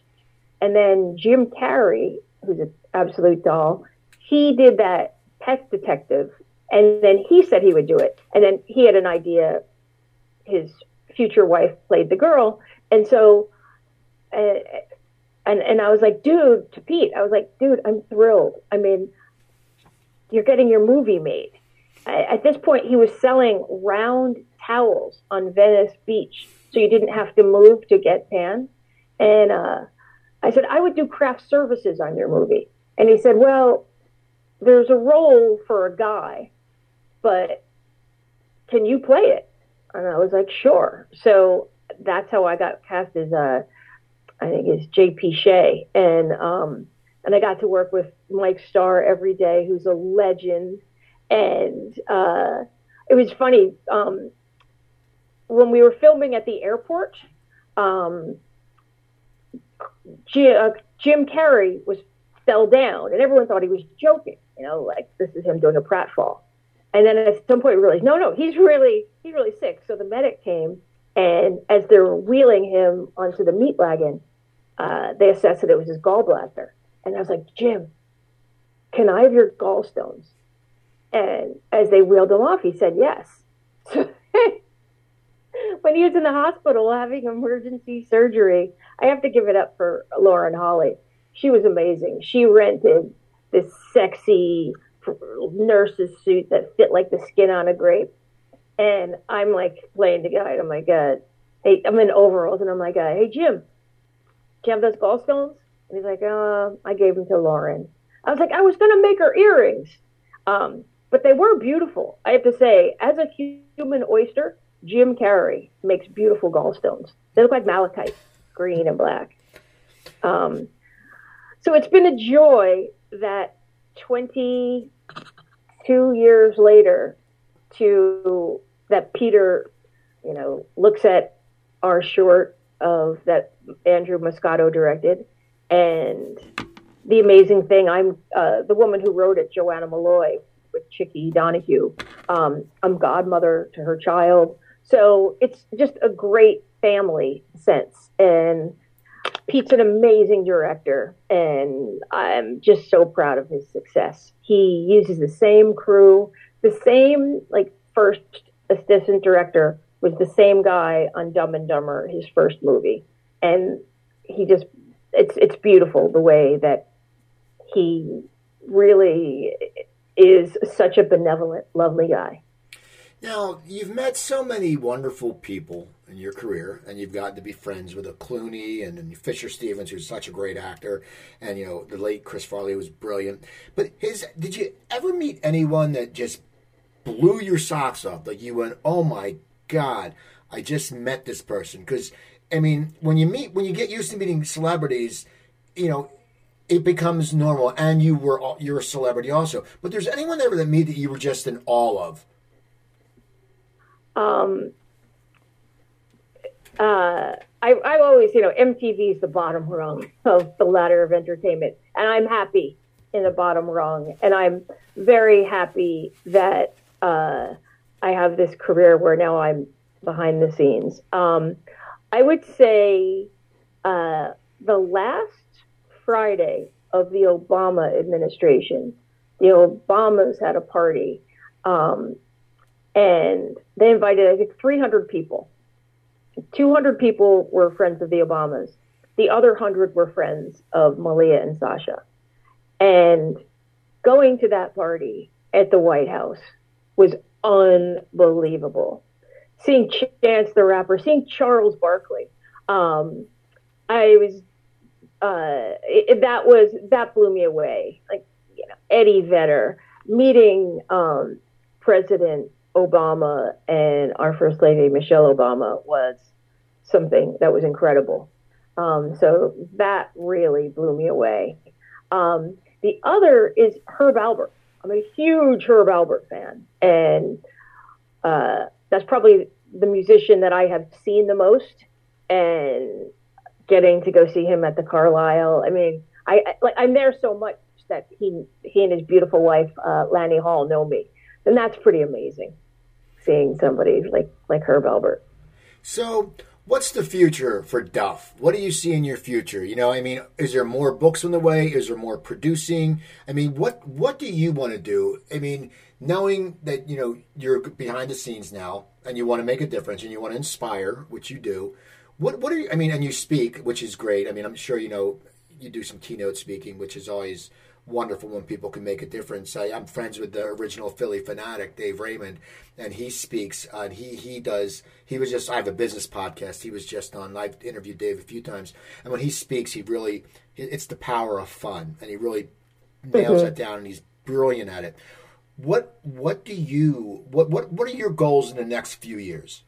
And then Jim Carrey, who's an absolute doll, he did that Pet Detective, and then he said he would do it. And then he had an idea. His future wife played the girl, and so. Uh, and and I was like, dude, to Pete, I was like, dude, I'm thrilled. I mean, you're getting your movie made. I, at this point, he was selling round towels on Venice Beach, so you didn't have to move to get tan. And uh, I said, I would do craft services on your movie. And he said, well, there's a role for a guy, but can you play it? And I was like, sure. So that's how I got cast as uh, I think it's J.P. Shay, and um, and I got to work with Mike Starr every day, who's a legend. And uh, it was funny um, when we were filming at the airport. Um, G- uh, Jim Carrey was fell down, and everyone thought he was joking. You know, like this is him doing a pratfall. And then at some point, we realized, no, no, he's really he's really sick. So the medic came, and as they're wheeling him onto the meat wagon, uh, they assessed that it was his gallbladder. And I was like, Jim, can I have your gallstones? And as they wheeled him off, he said yes. He was in the hospital having emergency surgery, I have to give it up for Lauren Holly. She was amazing. She rented this sexy nurse's suit that fit like the skin on a grape. And I'm like playing the guy. I'm like, uh, hey, I'm in overalls, and I'm like, uh, hey, Jim, do you have those gallstones? And he's like, uh, I gave them to Lauren. I was like, I was going to make her earrings. Um, but they were beautiful. I have to say, as a human oyster, Jim Carrey makes beautiful gallstones. They look like malachite, green and black. Um, so it's been a joy that 22 years later to that Peter, you know, looks at our short of that Andrew Muscato directed, and the amazing thing, I'm uh, the woman who wrote it, Joanna Molloy, with Chickie Donohue. Um, I'm godmother to her child, so it's just a great family sense. And Pete's an amazing director, and I'm just so proud of his success. He uses the same crew, the same like first assistant director was the same guy on Dumb and Dumber, his first movie, and he just it's it's beautiful the way that he really is such a benevolent, lovely guy. Now, you've met so many wonderful people in your career, and you've gotten to be friends with a Clooney and, and Fisher Stevens, who's such a great actor, and you know the late Chris Farley was brilliant. But his, did you ever meet anyone that just blew your socks off? Like you went, "Oh my God, I just met this person. Because, I mean, when you meet, when you get used to meeting celebrities, you know, it becomes normal. And you were, you're a celebrity also. But there's anyone ever that meet that you were just in awe of? Um, uh, I, I've always, you know, MTV is the bottom rung of the ladder of entertainment, and I'm happy in the bottom rung, and I'm very happy that uh, I have this career where now I'm behind the scenes. Um, I would say uh, the last Friday of the Obama administration, the Obamas had a party, um, and they invited I think 300 people. 200 people were friends of the Obamas. The other 100 were friends of Malia and Sasha. And going to that party at the White House was unbelievable. Seeing Chance the Rapper, seeing Charles Barkley. Um, I was uh, it, that was that blew me away. Like you know, Eddie Vedder meeting um, President Obama and our First Lady Michelle Obama was something that was incredible. Um, so that really blew me away. Um, the other is Herb Alpert. I'm a huge Herb Alpert fan, and uh, that's probably the musician that I have seen the most. And getting to go see him at the Carlyle, I mean, I, I like I'm there so much that he he and his beautiful wife uh, Lani Hall know me, and that's pretty amazing. Seeing somebody like like Herb Alpert. So, what's the future for Duff? What do you see in your future? You know, I mean, is there more books on the way? Is there more producing? I mean, what what do you want to do? I mean, knowing that you know you're behind the scenes now and you want to make a difference and you want to inspire, which you do. What what are you? I mean, and you speak, which is great. I mean, I'm sure you know you do some keynote speaking, which is always wonderful when people can make a difference. I, am friends with the original Phillie Phanatic, Dave Raymond, and he speaks. Uh, and he he does. He was just. I have a business podcast. He was just on. I've interviewed Dave a few times, and when he speaks, he really. It's the power of fun, and he really nails mm-hmm. it down, and he's brilliant at it. What what do you what what what are your goals in the next few years?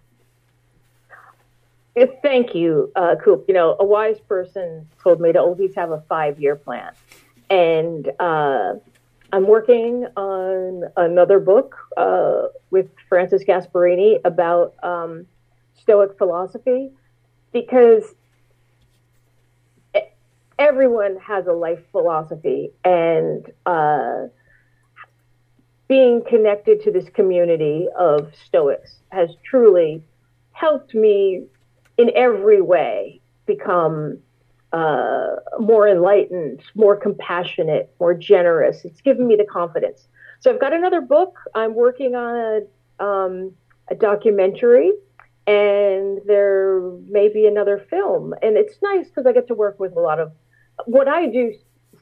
Thank you, uh, Coop. You know, a wise person told me to always have a five year plan and uh, I'm working on another book uh, with Francis Gasparini about um, Stoic philosophy because everyone has a life philosophy, and uh, being connected to this community of Stoics has truly helped me in every way become uh, more enlightened, more compassionate, more generous. It's given me the confidence. So I've got another book. I'm working on a, um, a documentary, and there may be another film. And it's nice because I get to work with a lot of what I do.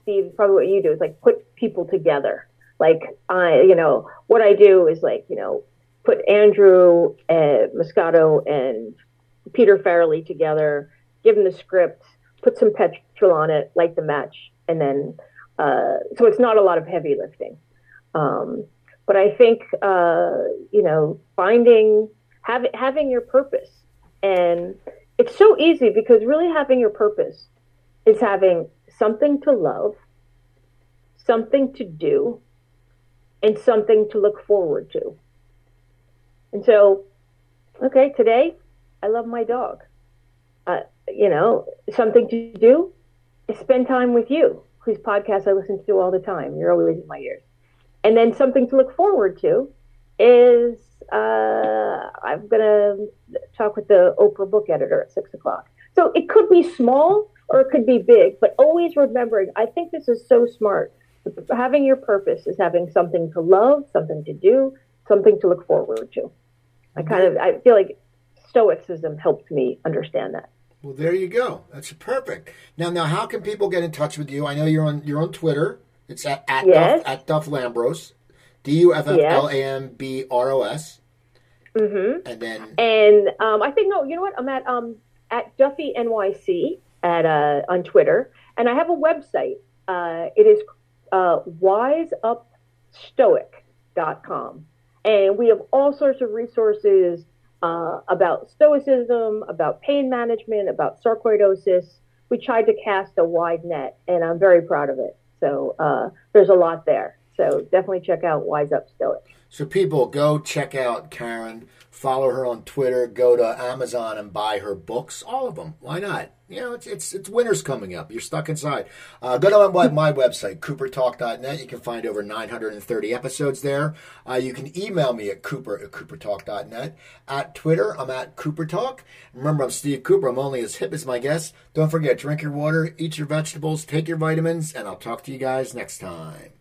Steve, probably what you do is like put people together. Like I, you know, what I do is like you know put Andrew uh, Muscato and Peter Farrelly together, give them the script put some petrol on it, light the match, and then uh, so it's not a lot of heavy lifting. Um, but I think uh, you know finding having having your purpose, and it's so easy because really having your purpose is having something to love, something to do, and something to look forward to. And so, okay, today I love my dog. Uh, you know, something to do is spend time with you, whose podcast I listen to all the time. You're always in my ears. And then something to look forward to is uh, I'm going to talk with the Oprah book editor at six o'clock. So it could be small or it could be big, but always remembering, I think this is so smart. Having your purpose is having something to love, something to do, something to look forward to. I kind of, I feel like Stoicism helped me understand that. Well, there you go. That's perfect. Now, now, how can people get in touch with you? I know you're on you're on Twitter. It's at at, yes. Duff, at Duff Lambros, D U F F L A M B R O S. Mm-hmm. And then and um, I think no, you know what? I'm at um at Duffy NYC at uh, on Twitter, and I have a website. Uh, it is uh, wiseupstoic.com, and we have all sorts of resources uh, about stoicism, about pain management, about sarcoidosis. We tried to cast a wide net, and I'm very proud of it. So uh, there's a lot there. So definitely check out Wise Up Stoic. So people go check out Karen, follow her on Twitter, go to Amazon and buy her books, all of them. Why not? You know, it's it's it's winter's coming up. You're stuck inside. Uh, go to my, my website, coopertalk.net. You can find over 930 episodes there. Uh, you can email me at cooper at coopertalk.net. At Twitter, I'm at coopertalk. Remember, I'm Steve Cooper. I'm only as hip as my guests. Don't forget, drink your water, eat your vegetables, take your vitamins, and I'll talk to you guys next time.